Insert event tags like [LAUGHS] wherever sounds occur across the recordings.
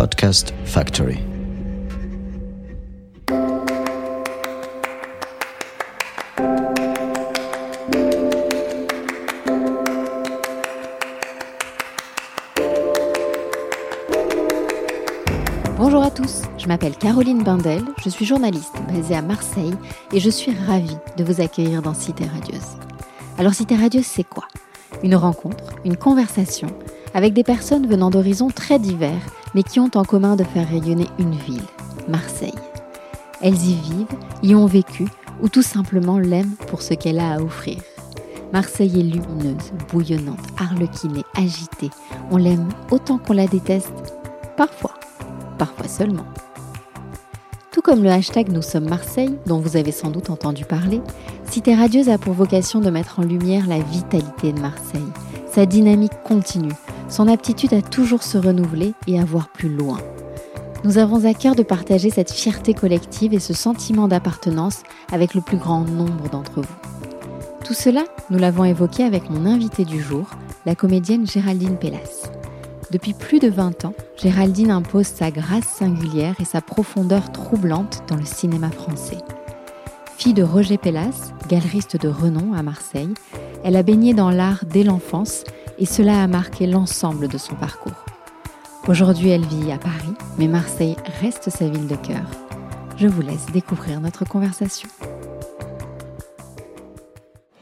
Podcast Factory. Bonjour à tous, je m'appelle Caroline Bindel, je suis journaliste basée à Marseille et je suis ravie de vous accueillir dans Cité Radieuse. Alors Cité Radieuse, c'est quoi? Une rencontre, une conversation avec des personnes venant d'horizons très divers, mais qui ont en commun de faire rayonner une ville, Marseille. Elles y vivent, y ont vécu, ou tout simplement l'aiment pour ce qu'elle a à offrir. Marseille est lumineuse, bouillonnante, arlequinée, agitée. On l'aime autant qu'on la déteste, parfois, parfois seulement. Tout comme le hashtag Nous sommes Marseille, dont vous avez sans doute entendu parler, Cité Radieuse a pour vocation de mettre en lumière la vitalité de Marseille, sa dynamique continue, son aptitude à toujours se renouveler et à voir plus loin. Nous avons à cœur de partager cette fierté collective et ce sentiment d'appartenance avec le plus grand nombre d'entre vous. Tout cela, nous l'avons évoqué avec mon invité du jour, la comédienne Géraldine Pellas. Depuis plus de 20 ans, Géraldine impose sa grâce singulière et sa profondeur troublante dans le cinéma français. Fille de Roger Pellas, galeriste de renom à Marseille, elle a baigné dans l'art dès l'enfance et cela a marqué l'ensemble de son parcours. Aujourd'hui, elle vit à Paris, mais Marseille reste sa ville de cœur. Je vous laisse découvrir notre conversation.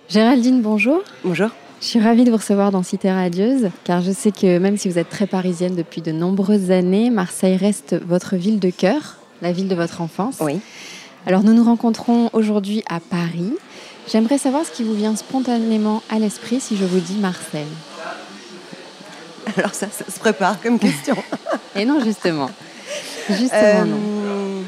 Géraldine, bonjour. Bonjour. Je suis ravie de vous recevoir dans Cité Radieuse, car je sais que même si vous êtes très parisienne depuis de nombreuses années, Marseille reste votre ville de cœur, la ville de votre enfance. Oui. Alors nous nous rencontrons aujourd'hui à Paris. J'aimerais savoir ce qui vous vient spontanément à l'esprit si je vous dis Marseille. Alors ça, ça se prépare comme question. Et non, justement. Justement, Euh, non.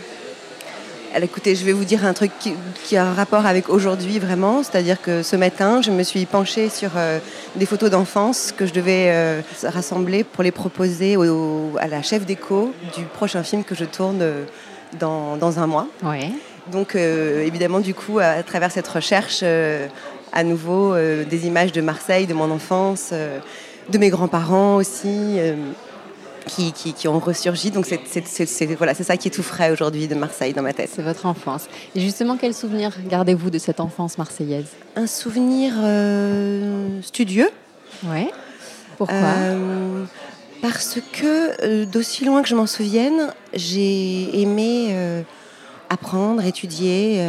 alors, écoutez, je vais vous dire un truc qui, qui a un rapport avec aujourd'hui vraiment, c'est-à-dire que ce matin, je me suis penchée sur euh, des photos d'enfance que je devais euh, rassembler pour les proposer au- au- à la chef d'écho du prochain film que je tourne euh, dans, dans un mois. Ouais. Donc euh, évidemment, du coup, à travers cette recherche, euh, à nouveau, euh, des images de Marseille, de mon enfance, euh, de mes grands-parents aussi, euh, qui, qui- qui ont ressurgi. Donc c'est c'est- c'est- voilà, c'est ça qui est tout frais aujourd'hui de Marseille dans ma tête. C'est votre enfance. Et justement, quel souvenir gardez-vous de cette enfance marseillaise? Un souvenir euh, studieux. Ouais. Pourquoi? Euh, parce que euh, d'aussi loin que je m'en souvienne, j'ai aimé apprendre, étudier.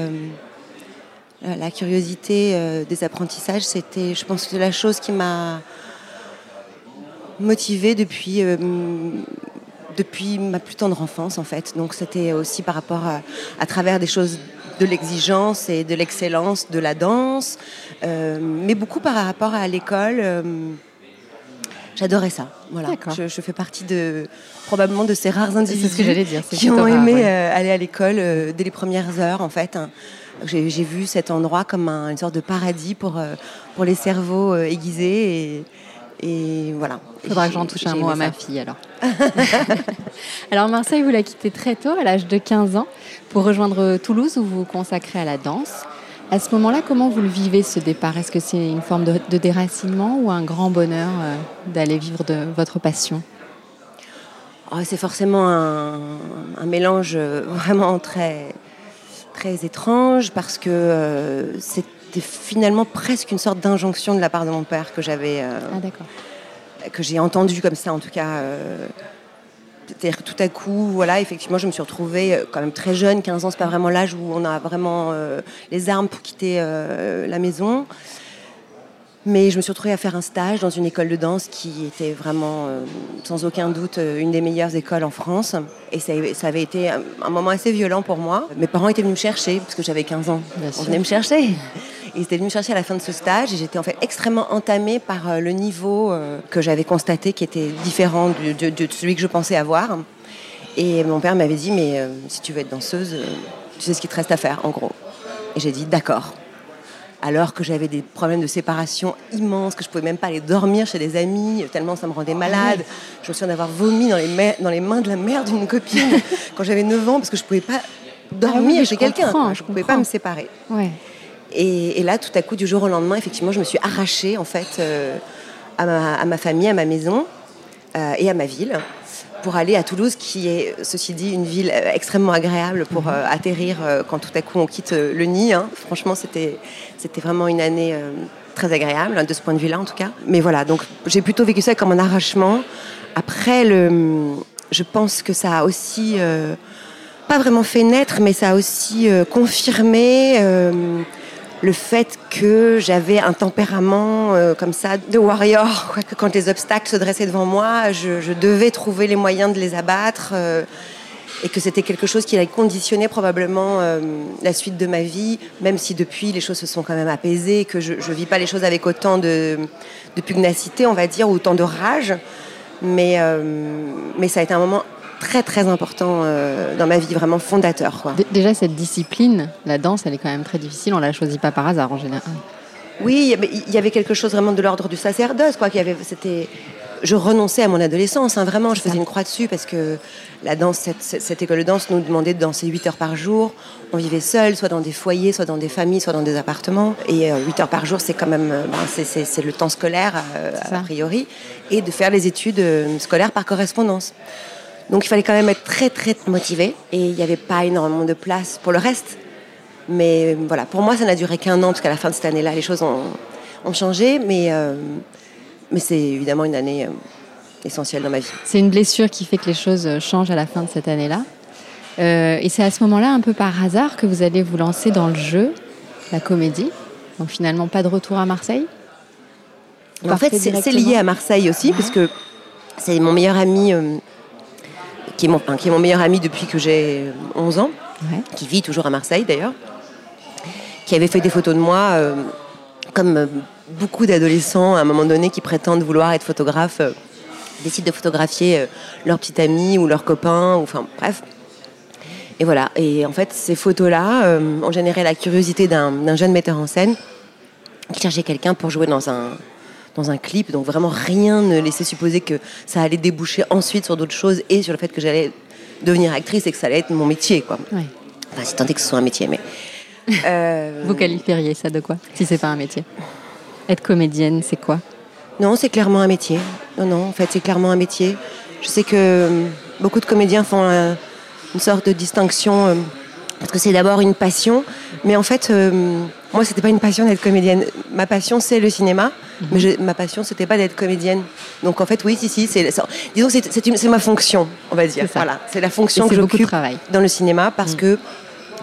la- curiosité des apprentissages, c'était, je pense, que la chose qui m'a motivée depuis, euh, depuis ma plus tendre enfance, en fait. Donc, c'était aussi par rapport à, à travers des choses de l'exigence et de l'excellence de la danse, euh, mais beaucoup par rapport à l'école. euh, J'adorais ça. Voilà. Je, je fais partie de probablement de ces rares individus ce que dire. qui ont rare, aimé ouais. euh, aller à l'école dès les premières heures, en fait. hein. J'ai vu cet endroit comme un- une sorte de paradis pour, pour les cerveaux aiguisés. Et, et voilà. Faudra Et que j'en touche un mot à ma fille alors. [LAUGHS] [LAUGHS] alors Marseille, vous la quittez très tôt, à l'âge de 15 ans, pour rejoindre Toulouse où vous vous consacrez à la danse. À ce moment-là, comment vous le vivez ce départ? Est-ce que c'est une forme de, de déracinement ou un grand bonheur euh, d'aller vivre de votre passion? Oh, c'est forcément un, un mélange euh, [LAUGHS] vraiment très, très étrange parce que euh, c'était finalement presque une sorte d'injonction de la part de mon père que j'avais euh, Ah que j'ai entendu comme ça en tout cas. euh, C'est-à-dire tout à coup, voilà, effectivement, je me suis retrouvée euh, quand même très jeune, 15 ans, c'est pas vraiment l'âge où on a vraiment euh, les armes pour quitter euh, la maison. Mais je me suis retrouvée à faire un stage dans une école de danse qui était vraiment, euh, sans aucun doute, une des meilleures écoles en France. Et ça, ça avait été un, un moment assez violent pour moi. Mes parents étaient venus me chercher, parce que j'avais 15 ans. Bien On sûr. venait me chercher. Ils étaient venus me chercher à la fin de ce stage et j'étais en fait extrêmement entamée par euh, le niveau euh, que j'avais constaté qui était différent de, de- de celui que je pensais avoir. Et mon père m'avait dit, mais euh, si tu veux être danseuse, euh, tu sais ce qu'il te reste à faire, en gros. Et j'ai dit, d'accord. Alors que j'avais des problèmes de séparation immenses, que je pouvais même pas aller dormir chez des amis, tellement ça me rendait malade. Je me souviens d'avoir vomi dans les, ma- dans les mains de la mère d'une copine [LAUGHS] quand j'avais 9 ans, parce que je pouvais pas dormir oui, je chez quelqu'un. je Je pouvais comprends. pas me séparer. Ouais. Et, et là, tout à coup, du jour au lendemain, effectivement, je me suis arrachée en fait euh, à, ma, à ma famille, à ma maison euh, et à ma ville. pour aller à Toulouse, qui est, ceci dit, une ville extrêmement agréable pour mhm. atterrir quand tout à coup on quitte le nid. Hein. Franchement, c'était vraiment une année très agréable, hein, de ce point de vue-là en tout cas. Mais voilà, donc j'ai plutôt vécu ça comme un arrachement. Après, le, je pense que ça a aussi, euh, pas vraiment fait naître, mais ça a aussi euh, confirmé euh, le fait que j'avais un tempérament comme ça de warrior. [LAUGHS] que quand les obstacles se dressaient devant moi, je, devais trouver les moyens de les abattre et que c'était quelque chose qui allait conditionner probablement la suite de ma vie, même si depuis les choses se sont quand même apaisées, que je ne vis pas les choses avec autant de, de pugnacité, on va dire, ou autant de rage. Mais, euh, mais ça a été un moment très très important euh, dans ma vie, vraiment fondateur. Déjà, cette discipline, la danse, elle est quand même très difficile. On la choisit pas par hasard en général. Oui, il y avait quelque chose vraiment de l'ordre du sacerdoce. Quoi, avait, c'était, je renonçais à mon adolescence, hein, vraiment. Je faisais une croix dessus parce que la danse, cette, école de danse nous demandait de danser 8 heures par jour. On vivait seul, soit dans des foyers, soit dans des familles, soit dans des appartements. Et 8 euh, heures par jour, c'est quand même euh, ben, c'est, le temps scolaire, euh, a priori, et de faire les études scolaires par correspondance. Donc il fallait quand même être très, très motivé. Et il n'y avait pas énormément de place pour le reste. Mais voilà, pour moi, ça n'a duré qu'un an, parce qu'à la fin de cette année-là, les choses ont, changé. Mais mais c'est évidemment une année euh, essentielle dans ma vie. C'est une blessure qui fait que les choses euh, changent à la fin de cette année-là. Euh, et c'est à ce moment-là, un peu par hasard, que vous allez vous lancer dans le jeu, la comédie. Donc finalement, pas de retour à Marseille? En fait, c'est lié à Marseille aussi, parce que c'est mon meilleur ami, qui, est mon, qui, est mon, meilleur ami depuis que j'ai 11 ans, qui vit toujours à Marseille d'ailleurs, qui avait fait des photos de moi comme beaucoup d'adolescents, à un moment donné, qui prétendent vouloir être photographes, euh, décident de photographier euh, leur petit ami ou leur copain, ou, enfin bref. Et voilà. Et en fait, ces photos-là euh, ont généré la curiosité d'un jeune metteur en scène qui cherchait quelqu'un pour jouer dans un, dans un clip. Donc vraiment, rien ne laissait supposer que ça allait déboucher ensuite sur d'autres choses et sur le fait que j'allais devenir actrice et que ça allait être mon métier. Quoi. Enfin, si tant est que ce soit un métier. Mais, Vous qualifieriez ça de quoi, si c'est pas un métier? Être comédienne, c'est quoi? Non, c'est clairement un métier. Non, non, en fait, c'est clairement un métier. Je sais que euh, beaucoup de comédiens font euh, une sorte de distinction euh, parce que c'est d'abord une passion, mais en fait, moi, c'était pas une passion d'être comédienne. Ma passion, c'est le cinéma, mhm. mais ma passion, c'était pas d'être comédienne. Donc en fait, oui, si, si, c'est, disons, c'est, ma fonction, on va dire. Voilà, c'est la fonction que j'occupe dans le cinéma parce mhm. que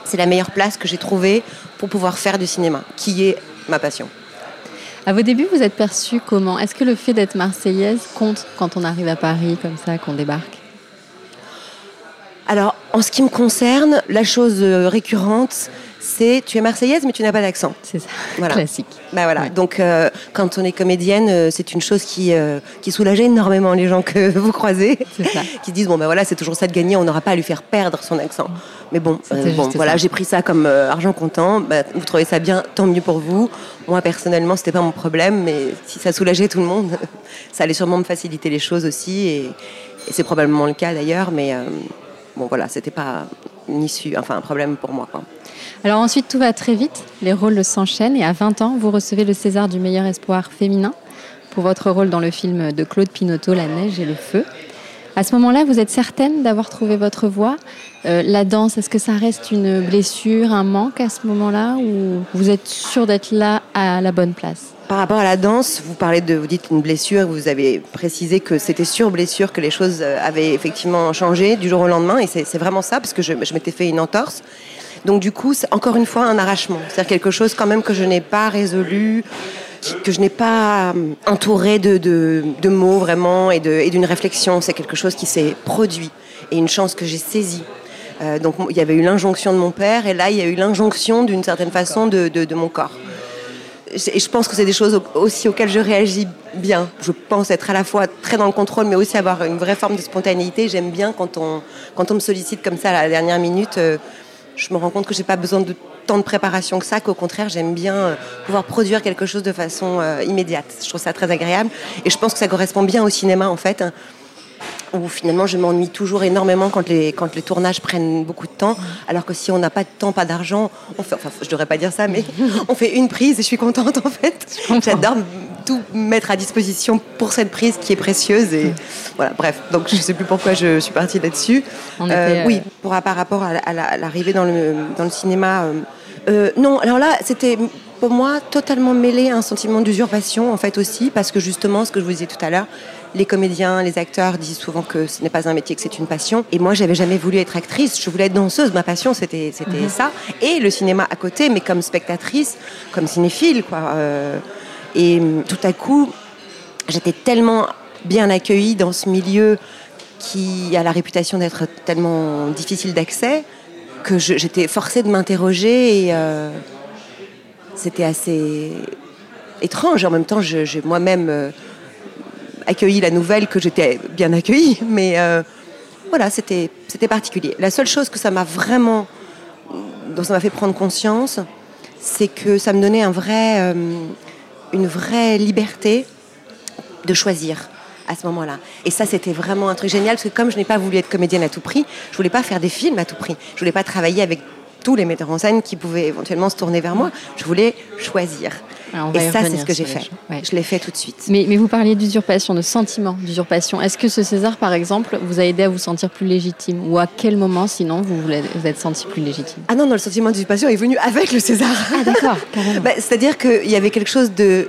c'est la meilleure place que j'ai trouvée pour pouvoir faire du cinéma, qui est ma passion. À vos débuts, vous êtes perçue comment? Est-ce que le fait d'être marseillaise compte quand on arrive à Paris comme ça, qu'on débarque? Alors, en ce qui me concerne, la chose euh, récurrente, c'est tu es marseillaise mais tu n'as pas d'accent. C'est ça, classique. Bah voilà. Donc euh, quand on est comédienne, euh, c'est une chose qui, qui soulage énormément les gens que vous croisez, [LAUGHS] qui disent bon ben voilà c'est toujours ça de gagner, on n'aura pas à lui faire perdre son accent. Mais bon, bon voilà j'ai pris ça comme argent comptant. Bah, vous trouvez ça bien, tant mieux pour vous. Moi personnellement c'était pas mon problème, mais si ça soulageait tout le monde, [LAUGHS] ça allait sûrement me faciliter les choses aussi et, et c'est probablement le cas d'ailleurs. Mais bon voilà, c'était pas une issue, enfin un problème pour moi. Alors ensuite, tout va très vite, les rôles s'enchaînent et à 20 ans, vous recevez le César du meilleur espoir féminin pour votre rôle dans le film de Claude Pinoteau, La neige et le feu. À ce moment-là, vous êtes certaine d'avoir trouvé votre voie euh, La danse, est-ce que ça reste une blessure, un manque à ce moment-là ou vous êtes sûre d'être là à la bonne place? Par rapport à la danse, vous parlez de, vous dites une blessure, vous avez précisé que c'était sur blessure que les choses euh, avaient effectivement changé du jour au lendemain, et c'est vraiment ça, parce que je, m'étais fait une entorse. Donc du coup, c'est encore une fois un arrachement. C'est-à-dire quelque chose quand même que je n'ai pas résolu, que je n'ai pas euh, entouré de, mots vraiment et d'une réflexion. C'est quelque chose qui s'est produit et une chance que j'ai saisie. Euh, donc il y avait eu l'injonction de mon père et là il y a eu l'injonction d'une certaine façon de, mon corps. Et je pense que c'est des choses aussi auxquelles je réagis bien. Je pense être à la fois très dans le contrôle, mais aussi avoir une vraie forme de spontanéité. J'aime bien quand on, quand on me sollicite comme ça à la dernière minute. Euh, je me rends compte que j'ai pas besoin de tant de préparation que ça, qu'au contraire, j'aime bien euh, pouvoir produire quelque chose de façon euh, immédiate. Je trouve ça très agréable. Et je pense que ça correspond bien au cinéma, en fait, hein, où finalement je m'ennuie toujours énormément quand les, quand les tournages prennent beaucoup de temps. Alors que si on n'a pas de temps, pas d'argent, on fait, enfin, je devrais pas dire ça, mais on fait une prise et je suis contente, en fait. J'adore tout mettre à disposition pour cette prise qui est précieuse. Et voilà, bref. Donc je ne sais plus pourquoi je suis partie là-dessus. Euh, oui, pour, par rapport à, l'arrivée dans le, dans le cinéma. non, alors là, c'était pour moi totalement mêlé à un sentiment d'usurpation en fait aussi, parce que justement, ce que je vous disais tout à l'heure, les comédiens, les acteurs disent souvent que ce n'est pas un métier, que c'est une passion. Et moi, j'avais jamais voulu être actrice. Je voulais être danseuse. Ma passion, c'était c'était mhm. ça. Et le cinéma à côté, mais comme spectatrice, comme cinéphile, quoi. Euh, et hum, tout à coup, j'étais tellement bien accueillie dans ce milieu qui a la réputation d'être tellement difficile d'accès que j'étais forcée de m'interroger et euh, c'était assez étrange. En même temps, j'ai moi-même euh, accueilli la nouvelle que j'étais bien accueillie, mais euh, voilà, c'était particulier. La seule chose que ça m'a vraiment, dont ça m'a fait prendre conscience, c'est que ça me donnait un vrai, euh, une vraie liberté de choisir à ce moment-là. Et ça, c'était vraiment un truc génial, parce que comme je n'ai pas voulu être comédienne à tout prix, je voulais pas faire des films à tout prix. Je voulais pas travailler avec tous les metteurs en scène qui pouvaient éventuellement se tourner vers moi. Je voulais choisir. Et ça, c'est ce que j'ai fait. Je l'ai fait tout de suite. Mais, mais vous parliez d'usurpation, de sentiment d'usurpation. Est-ce que ce César, par exemple, vous a aidé à vous sentir plus légitime Ou à quel moment, sinon, vous vous êtes senti plus légitime? Ah non, non, le sentiment d'usurpation est venu avec le César. Ah d'accord, [LAUGHS] bah, C'est-à-dire qu'il y avait quelque chose de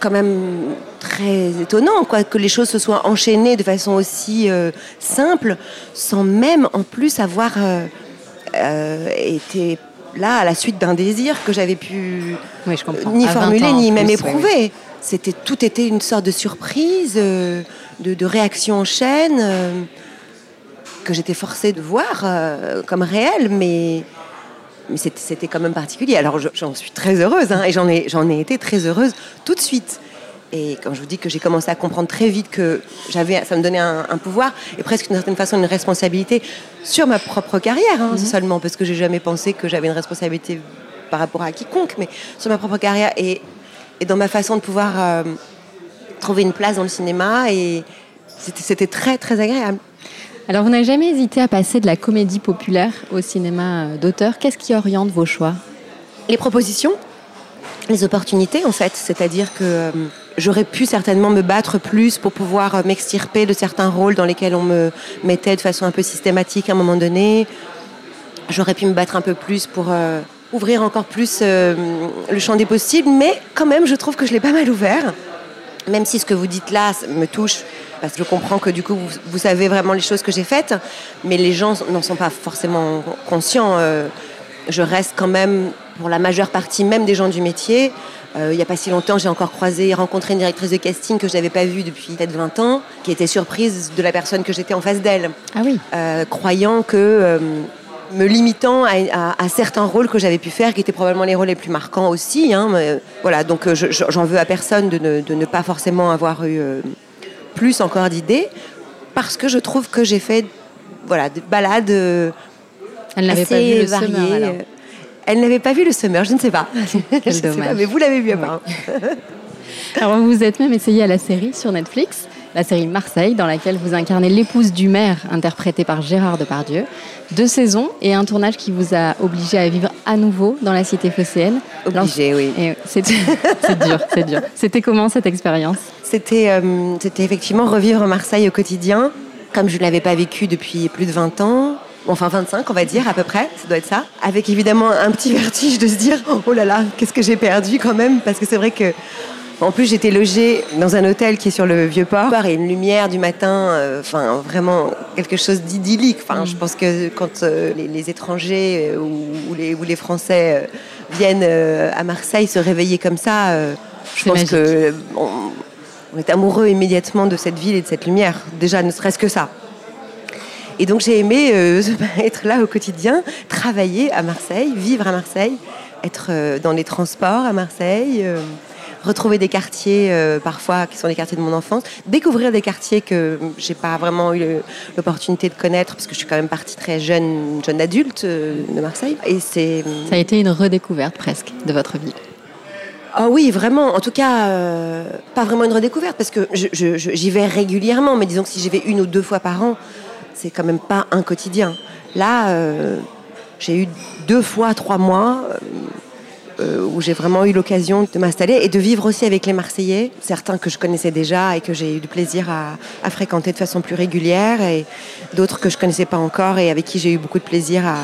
quand même très étonnant, quoi, que les choses se soient enchaînées de façon aussi euh, simple, sans même en plus avoir... Euh, euh, était là à la suite d'un désir que j'avais pu ni formuler ni même éprouver. C'était tout était une sorte de surprise, euh, de, réaction en chaîne euh, que j'étais forcée de voir comme réel, mais mais c'était quand même particulier. Alors j'en suis très heureuse hein, et j'en ai j'en ai été très heureuse tout de suite. Et quand je vous dis que j'ai commencé à comprendre très vite que j'avais, ça me donnait un, pouvoir et presque d'une certaine façon une responsabilité sur ma propre carrière, hein, mhm. seulement parce que j'ai jamais pensé que j'avais une responsabilité par rapport à quiconque, mais sur ma propre carrière et, et dans ma façon de pouvoir euh, trouver une place dans le cinéma et c'était très très agréable. Alors vous n'avez jamais hésité à passer de la comédie populaire au cinéma euh, d'auteur. Qu'est-ce qui oriente vos choix? Les propositions, les opportunités en fait, c'est-à-dire que euh, j'aurais pu certainement me battre plus pour pouvoir euh, m'extirper de certains rôles dans lesquels on me mettait de façon un peu systématique à un moment donné. J'aurais pu me battre un peu plus pour euh, ouvrir encore plus euh, le champ des possibles, mais quand même, je trouve que je l'ai pas mal ouvert. Même si ce que vous dites là me touche, parce que je comprends que du coup, vous, savez vraiment les choses que j'ai faites, mais les gens n'en sont pas forcément conscients. je reste quand même, pour la majeure partie même des gens du métier, euh, il n'y a pas si longtemps, j'ai encore croisé et rencontré une directrice de casting que je n'avais pas vue depuis peut-être 20 ans, qui était surprise de la personne que j'étais en face d'elle. Ah oui. Euh, croyant que, euh, me limitant à, certains rôles que j'avais pu faire, qui étaient probablement les rôles les plus marquants aussi. Hein, voilà, donc j'en veux à personne de ne, pas forcément avoir eu plus encore d'idées, parce que je trouve que j'ai fait voilà, des balades. Elle le variées, elle n'avait pas vu le Summer, je ne sais pas. [LAUGHS] Quel dommage. mais vous l'avez vu à Alors vous êtes même essayé à la série sur Netflix, la série Marseille, dans laquelle vous incarnez l'épouse du maire, interprétée par Gérard Depardieu. Deux saisons et un tournage qui vous a obligé à vivre à nouveau dans la cité phocéenne. Obligé, oui. [LAUGHS] C'est dur, c'est dur. C'était comment cette expérience? Euh, C'était effectivement revivre Marseille au quotidien, comme je ne l'avais pas vécu depuis plus de 20 ans enfin 25 on va dire à peu près, ça doit être ça, avec évidemment un petit [LAUGHS] vertige de se dire oh là là, qu'est-ce que j'ai perdu quand même, parce que c'est vrai que en plus j'étais logée dans un hôtel qui est sur le vieux port et une lumière du matin, euh, enfin vraiment quelque chose d'idyllique. Enfin, je pense que quand euh, les, étrangers euh, ou, les, ou les Français viennent à Marseille se réveiller comme ça, je pense que on est amoureux immédiatement de cette ville et de cette lumière. Déjà, ne serait-ce que ça. Et donc j'ai aimé euh, [LAUGHS] être là au quotidien, travailler à Marseille, vivre à Marseille, être euh, dans les transports à Marseille, euh, retrouver des quartiers parfois qui sont des quartiers de mon enfance, découvrir des quartiers que j'ai pas vraiment eu l'opportunité de connaître parce que je suis quand même partie très jeune, jeune adulte de Marseille. Et c'est ça a été une redécouverte presque de votre vie. Ah oui, vraiment. En tout cas, pas vraiment une redécouverte parce que j'y vais régulièrement, mais disons que si j'y vais une ou deux fois par an, c'est quand même pas un quotidien. Là, euh, j'ai eu deux fois trois mois euh, où j'ai vraiment eu l'occasion de m'installer et de vivre aussi avec les Marseillais, certains que je connaissais déjà et que j'ai eu du plaisir à, fréquenter de façon plus régulière, et d'autres que je connaissais pas encore et avec qui j'ai eu beaucoup de plaisir à,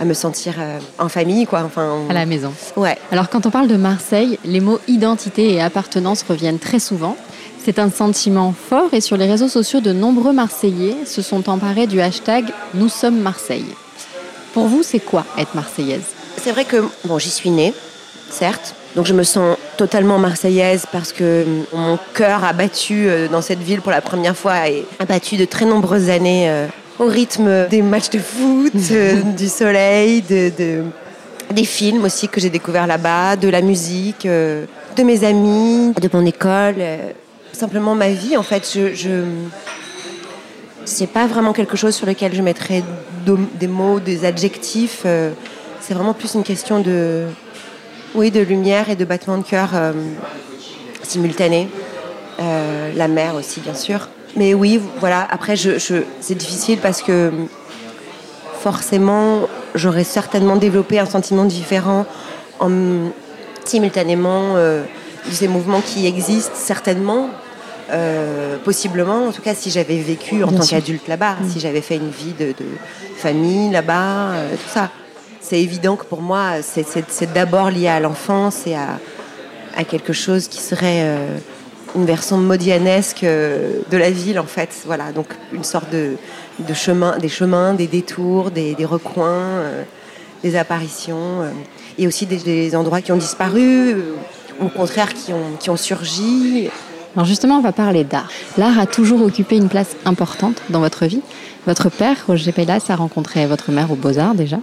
à me sentir euh, en famille, quoi. Enfin, à la maison. Ouais. Alors, quand on parle de Marseille, les mots identité et appartenance reviennent très souvent. C'est un sentiment fort et sur les réseaux sociaux, de nombreux Marseillais se sont emparés du hashtag Nous sommes Marseille. Pour vous, c'est quoi être marseillaise? C'est vrai que bon, j'y suis née, certes. Donc je me sens totalement marseillaise parce que mon cœur a battu euh, dans cette ville pour la première fois et a battu de très nombreuses années euh, au rythme des matchs de foot, euh, [LAUGHS] du soleil, de, des films aussi que j'ai découverts là-bas, de la musique, de mes amis, de mon école simplement ma vie. En fait, je, je c'est pas vraiment quelque chose sur lequel je mettrais des mots, des adjectifs. Euh, c'est vraiment plus une question de, oui, de lumière et de battement de cœur euh, simultané. Euh, la mer aussi, bien sûr. Mais oui, voilà. Après, c'est difficile parce que forcément, j'aurais certainement développé un sentiment différent en simultanément de ces mouvements qui existent certainement euh, possiblement, en tout cas, si j'avais vécu en tant qu'adulte là-bas, mm. si j'avais fait une vie de, famille là-bas, euh, tout ça. C'est évident que pour moi, c'est d'abord lié à l'enfance et à, quelque chose qui serait euh, une version modianesque de la ville, en fait. Voilà, donc une sorte de, chemin, des chemins, des détours, des, recoins, des apparitions, et aussi des, endroits qui ont disparu, au contraire qui ont, qui ont surgi. Alors justement, on va parler d'art. L'art a toujours occupé une place importante dans votre vie. Votre père, Roger Pellas, a rencontré votre mère aux Beaux-Arts déjà.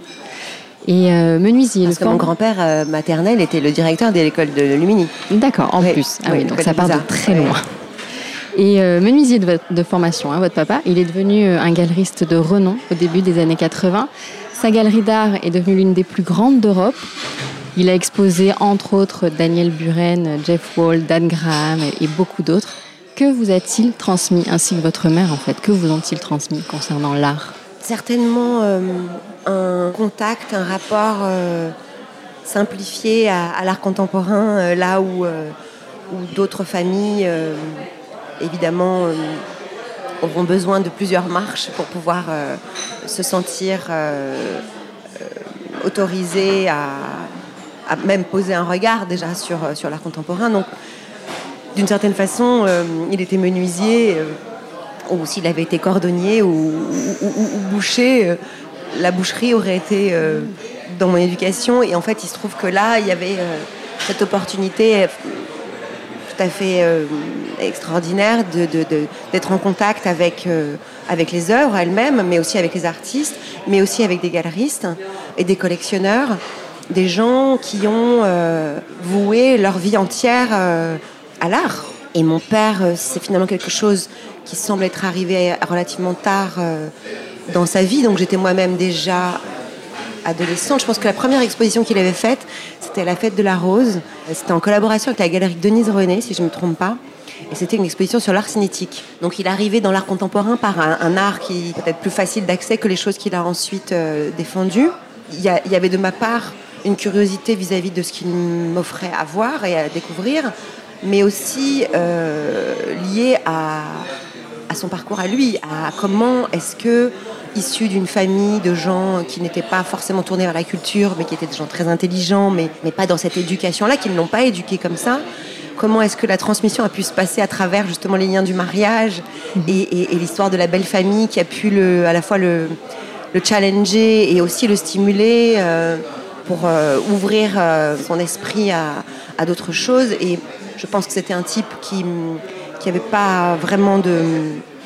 Et euh, menuisier. Parce que mon grand-père euh, maternel était le directeur de l'école de Lumini. D'accord, en plus. Ah oui, donc ça part de très loin. Et euh, menuisier de, de formation, hein, votre papa, il est devenu un galeriste de renom au début des années 80. Sa galerie d'art est devenue l'une des plus grandes d'Europe. Il a exposé entre autres Daniel Buren, Jeff Wall, Dan Graham et beaucoup d'autres. Que vous a-t-il transmis, ainsi que votre mère en fait? Que vous ont-ils transmis concernant l'art? Certainement euh, un contact, un rapport euh, simplifié à, l'art contemporain, euh, là où, où d'autres familles, évidemment, auront besoin de plusieurs marches pour pouvoir se sentir autorisées à à même poser un regard déjà sur, euh, l'art contemporain. Donc, d'une certaine façon, euh, il était menuisier, euh, ou s'il avait été cordonnier ou, boucher, la boucherie aurait été dans mon éducation. Et en fait, il se trouve que là, il y avait cette opportunité tout à fait extraordinaire d'être en contact avec, avec les œuvres elles-mêmes, mais aussi avec les artistes, mais aussi avec des galeristes et des collectionneurs des gens qui ont euh, voué leur vie entière euh, à l'art. Et mon père, euh, c'est finalement quelque chose qui semble être arrivé relativement tard dans sa vie. Donc j'étais moi-même déjà adolescente. Je pense que la première exposition qu'il avait faite, c'était la Fête de la Rose. C'était en collaboration avec la galerie Denise René, si je ne me trompe pas. Et c'était une exposition sur l'art cinétique. Donc il arrivait dans l'art contemporain par un, art qui est peut-être plus facile d'accès que les choses qu'il a ensuite défendues. Il y, avait de ma part une curiosité vis-à-vis de ce qu'il m'offrait à voir et à découvrir, mais aussi euh, lié à, son parcours à lui, à comment est-ce que, issu d'une famille de gens qui n'étaient pas forcément tournés vers la culture, mais qui étaient des gens très intelligents, mais, mais pas dans cette éducation-là, qui ne l'ont pas éduqué comme ça, comment est-ce que la transmission a pu se passer à travers justement les liens du mariage et, l'histoire de la belle famille qui a pu le, à la fois le, le challenger et aussi le stimuler. Euh, pour euh, ouvrir euh, son esprit à, d'autres choses. Et je pense que c'était un type qui n'avait pas vraiment de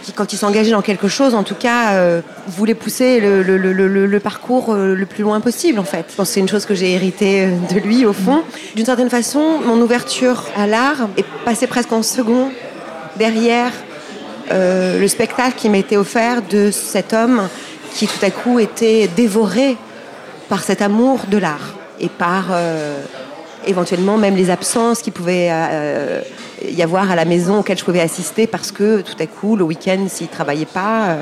qui, quand il s'engageait dans quelque chose, en tout cas, euh, voulait pousser le, parcours le plus loin possible, en fait. Je pense que c'est une chose que j'ai héritée de lui, au fond. D'une certaine façon, mon ouverture à l'art est passée presque en second derrière le spectacle qui été offert de cet homme qui, tout à coup, était dévoré par cet amour de l'art et par, euh, éventuellement même les absences qui pouvaient euh, y avoir à la maison auxquelles je pouvais assister parce que tout à coup, le week-end, s'il ne travaillait pas,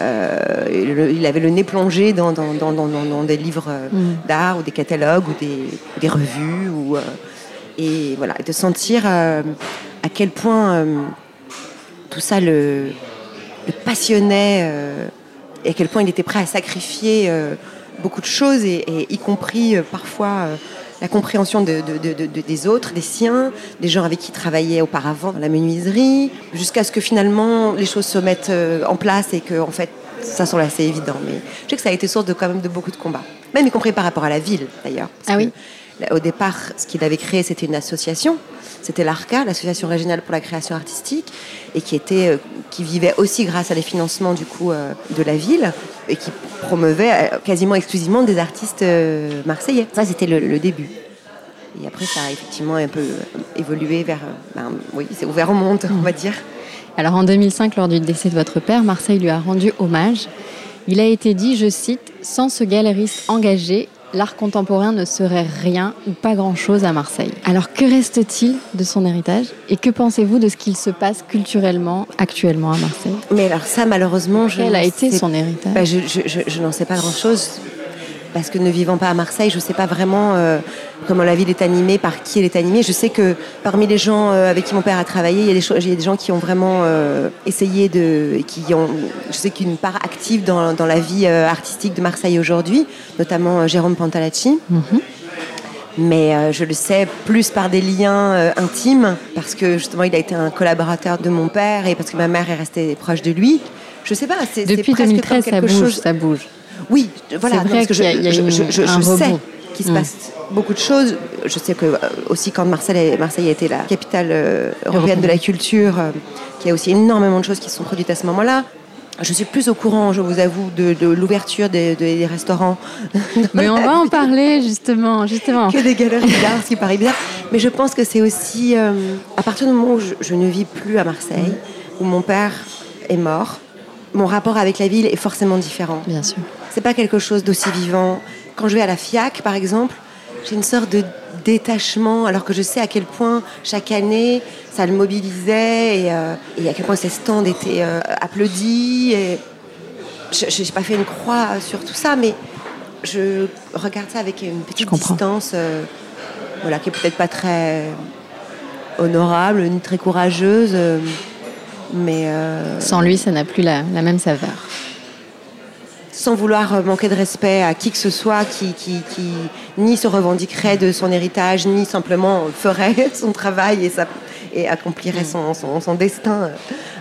euh, il avait le nez plongé dans, dans, des livres mm. d'art ou des catalogues ou des, revues. Ou, et voilà, de sentir à quel point tout ça le, passionnait et à quel point il était prêt à sacrifier beaucoup de choses, et, y compris parfois la compréhension de, des autres, des siens, des gens avec qui il travaillait auparavant la menuiserie, jusqu'à ce que finalement les choses se mettent euh, en place et que en fait ça semble assez évident. Mais je sais que ça a été source de quand même de beaucoup de combats, même y compris par rapport à la ville d'ailleurs. Ah oui. Au départ, ce qu'il avait créé, c'était une association. C'était l'ARCA, l'Association régionale pour la création artistique, et qui, était, euh, qui vivait aussi grâce à des financements du coup, euh, de la ville, et qui promeuvait euh, quasiment exclusivement des artistes marseillais. Ça, c'était le, début. Et après, ça a effectivement un peu évolué vers. Ben, oui, c'est ouvert au monde, on va dire. Alors en 2005, lors du décès de votre père, Marseille lui a rendu hommage. Il a été dit, je cite, Sans ce galeriste engagé, l'art contemporain ne serait rien ou pas grand-chose à Marseille. Alors que reste-t-il de son héritage et que pensez-vous de ce qu'il se passe culturellement actuellement à Marseille? Mais alors ça, malheureusement, je quel a été son héritage? Bah, Je, n'en sais pas grand-chose parce que ne vivant pas à Marseille, je ne sais pas vraiment euh, comment la ville est animée, par qui elle est animée. Je sais que parmi les gens euh, avec qui mon père a travaillé, il y a des, il y a des gens qui ont vraiment euh, essayé de, qui ont, je sais qu'une part active dans, dans la vie artistique de Marseille aujourd'hui, notamment Jérôme Pantalacci. Mhm. Mais je le sais plus par des liens intimes, parce que justement il a été un collaborateur de mon père et parce que ma mère est restée proche de lui. Je sais pas. C'est, Depuis 2013, ça bouge, ça bouge. Oui, voilà, parce que je, sais qu'il se mm. passe beaucoup de choses. Je sais que euh, aussi quand Marseille, Marseille a été la capitale euh, européenne de la culture, euh, qu'il y a aussi énormément de choses qui se sont produites à ce moment-là. Je suis plus au courant, je vous avoue, de, l'ouverture des, restaurants. [LAUGHS] Mais on va en parler justement, justement. Que des galeries d'art, ce qui paraît bizarre. Mais je pense que c'est aussi à partir du moment où je, ne vis plus à Marseille, où mon père est mort, mon rapport avec la ville est forcément différent. Bien sûr c'est pas quelque chose d'aussi vivant. Quand je vais à la FIAC, par exemple, j'ai une sorte de détachement, alors que je sais à quel point chaque année ça le mobilisait et, euh, à quel point ces stands étaient euh, applaudis. Et je n'ai pas fait une croix sur tout ça, mais je regarde ça avec une petite distance, euh, voilà, qui est peut-être pas très honorable ni très courageuse, mais sans lui, ça n'a plus la même saveur sans vouloir euh, manquer de respect à qui que ce soit qui, qui, ni se revendiquerait de son héritage, ni simplement ferait [LAUGHS] son travail et, et accomplirait son, son, destin euh,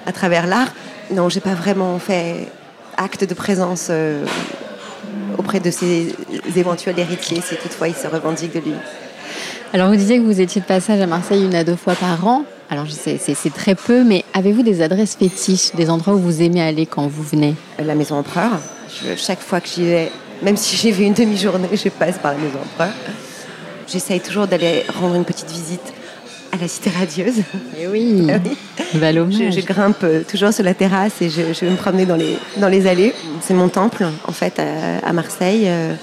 à travers l'art. Non, j'ai pas vraiment fait acte de présence euh, auprès de ses éventuels héritiers, si toutefois il se revendique de lui. Alors vous disiez que vous étiez de passage à Marseille une à deux fois par an. Alors je sais, c'est très peu, mais avez-vous des adresses fétiches, des endroits où vous aimez aller quand vous venez? La Maison Empereur chaque fois que j'y vais, même si j'ai vu une demi-journée, je passe par la Maison Empereur. J'essaye toujours d'aller rendre une petite visite à la Cité Radieuse. Et eh oui, [LAUGHS] je, je, grimpe toujours sur la terrasse et je, vais me promener dans les, dans les allées. C'est mon temple, en fait, à, Marseille. Euh.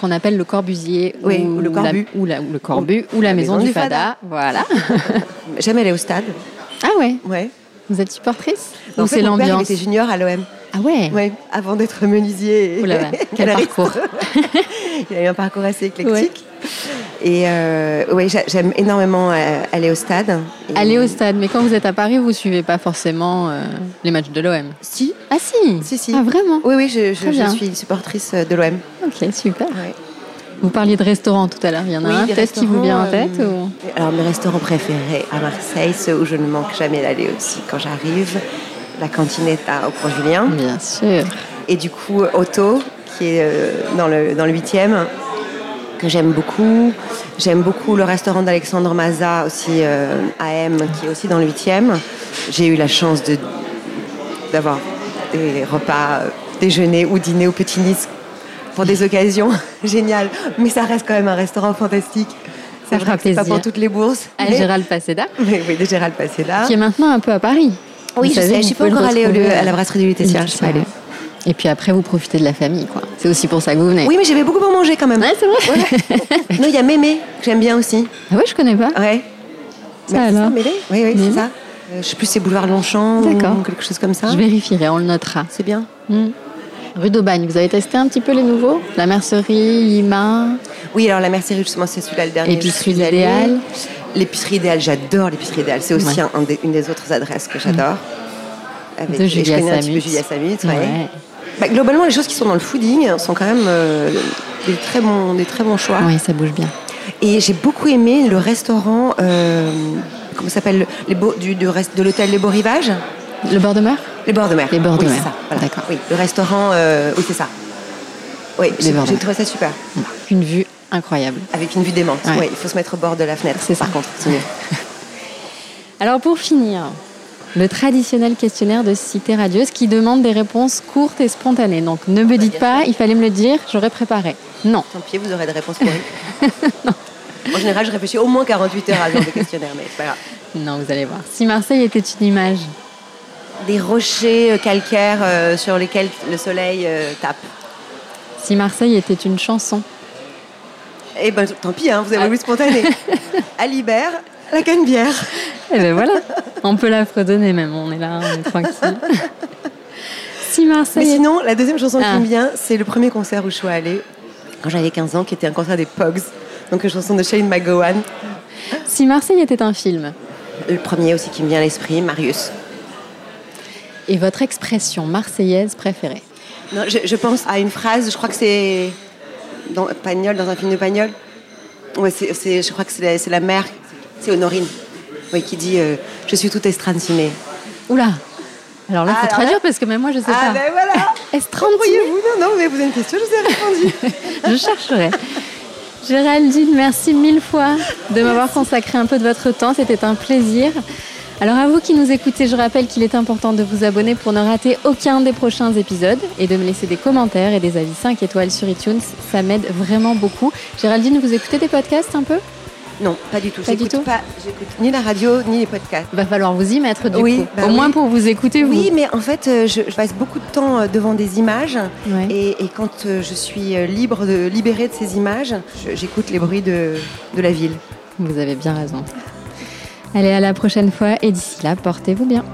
Qu'on appelle le Corbusier oui, ou, le Corbu. ou, la, le Corbu, ou, la, maison, du Fada. Voilà. [LAUGHS] Jamais aller au stade. Ah ouais Ouais. Vous êtes supportrice? Ou c'est l'ambiance? était junior à l'OM. Ah ouais avant d'être menuisier. [LAUGHS] Quel parcours [LAUGHS] Il a eu un parcours assez éclectique. Et euh, oui, j'aime énormément euh, aller au stade. Aller au stade, mais quand vous êtes à Paris, vous suivez pas forcément euh, les matchs de l'OM Si. Ah si Si, si. Ah vraiment Oui, oui, je, je, suis supportrice de l'OM. Ok, super. Vous parliez de restaurants tout à l'heure. Il y en a un peut-être qui vous vient en tête ou... Alors mes restaurants préférés à Marseille, ceux où je ne manque jamais d'aller aussi quand j'arrive, la cantinetta au Pont Julien. Bien sûr. Et du coup, Otto, qui est euh, dans le, dans le 8e, que j'aime beaucoup. J'aime beaucoup le restaurant d'Alexandre Maza, aussi euh, AM, qui est aussi dans le 8e. J'ai eu la chance de, d'avoir des repas euh, déjeuner ou dîner au Petit Nice pour des [LAUGHS] occasions [LAUGHS] géniales. Mais ça reste quand même un restaurant fantastique. Ça fera plaisir. Pas pour toutes les bourses. À Gérald Paseda. Oui, [LAUGHS] oui, de Gérald Paseda. Qui est maintenant un peu à Paris. Oui, je sais. Je suis pas encore allée à la brasserie du Lutetia. Je suis pas allée. Et puis après, vous profitez de la famille, quoi. C'est aussi pour ça que vous venez. Oui, mais j'avais beaucoup pour manger quand même. Ouais, c'est vrai. non, il y a Mémé, que j'aime bien aussi. Ah ouais, je connais pas. Ouais. Ça alors Mémé Oui, oui, c'est ça. Euh, je sais plus, c'est Boulevard Longchamp ou quelque chose comme ça. Je vérifierai, on le notera. C'est bien. Hmm. Rue d'Aubagne, vous avez testé un petit peu les nouveaux? La mercerie, Lima, Oui, alors la mercerie, justement, c'est celui-là le dernier. Je suis allée. L'épicerie idéale, j'adore l'épicerie idéale. C'est aussi Ouais. un- un des- une des autres adresses que j'adore. Avec- De Julia connais un petit peu Samut. Julia Samut. ouais. Ouais. Bah, globalement, les choses qui sont dans le fooding sont quand même euh, des, très bons, des très bons choix. Oui, ça bouge bien. Et j'ai beaucoup aimé le restaurant, euh, comment s'appelle, les beaux, du, de l'hôtel Les Beaux Rivages Le bord de mer? Les bords de mer. Les bords de oui, mer. c'est ça. voilà. D'accord. Oui, le restaurant, euh, oui, c'est ça. Oui, j'ai trouvé ça super. Une vue incroyable. Avec une vue démente. Ouais. Oui, il faut se mettre au bord de la fenêtre. C'est ça. Par contre. [LAUGHS] Alors pour finir, le traditionnel questionnaire de Cité Radieuse qui demande des réponses courtes et spontanées. Donc ne me dites pas, il fallait me le dire, j'aurais préparé. Non. Tant pis, vous aurez des réponses pourries. [LAUGHS] En général, je réfléchis au moins 48 heures à ce de questionnaire, mais c'est pas grave. Non, vous allez voir. Si Marseille était une image, Des rochers euh, calcaires euh, sur lesquels le soleil euh, tape. si Marseille était une chanson, Eh ben, tant pis, hein, vous avez Ah. voulu spontané. [LAUGHS] Alibert, la canne-bière. eh ben voilà, on peut la fredonner même, on est là, on est tranquille. si Mais Marseille était... sinon, la deuxième chanson Ah. qui me vient, c'est le premier concert où je suis allée quand j'avais 15 ans, qui était un concert des Pogs. Donc une chanson de Shane McGowan. Si Marseille était un film, Le premier aussi qui me vient à l'esprit, Marius. et votre expression marseillaise préférée? Non, je, je pense à une phrase, je crois que c'est dans Pagnol, dans un film de Pagnol. Ouais, c'est, c'est- je crois que c'est la, la mère, c'est Honorine, qui dit euh, Je suis toute estrancinée. Oula Alors là, il Ah, faut traduire là- parce que même moi, je sais Ah pas. ben voilà [LAUGHS] Estrancinée Non, non, mais vous avez une question, je vous ai répondu. [LAUGHS] Je chercherai. Géraldine, merci mille fois de m'avoir consacré un peu de votre temps. C'était un plaisir. Alors à vous qui nous écoutez, je rappelle qu'il est important de vous abonner pour ne rater aucun des prochains épisodes et de me laisser des commentaires et des avis 5 étoiles sur iTunes. Ça m'aide vraiment beaucoup. Géraldine, vous écoutez des podcasts un peu? Non, pas du tout. Pas du tout pas, j'écoute ni la radio, ni les podcasts. Va falloir vous y mettre du Oui, coup. bah Au oui. moins pour vous écouter vous. Oui, mais en fait, euh, je, je passe beaucoup de temps euh, devant des images. Ouais. Et, et quand euh, je suis libre de libérée de ces images, j'écoute les bruits de, de la ville. Vous avez bien raison. Allez, à la prochaine fois et d'ici là, portez-vous bien.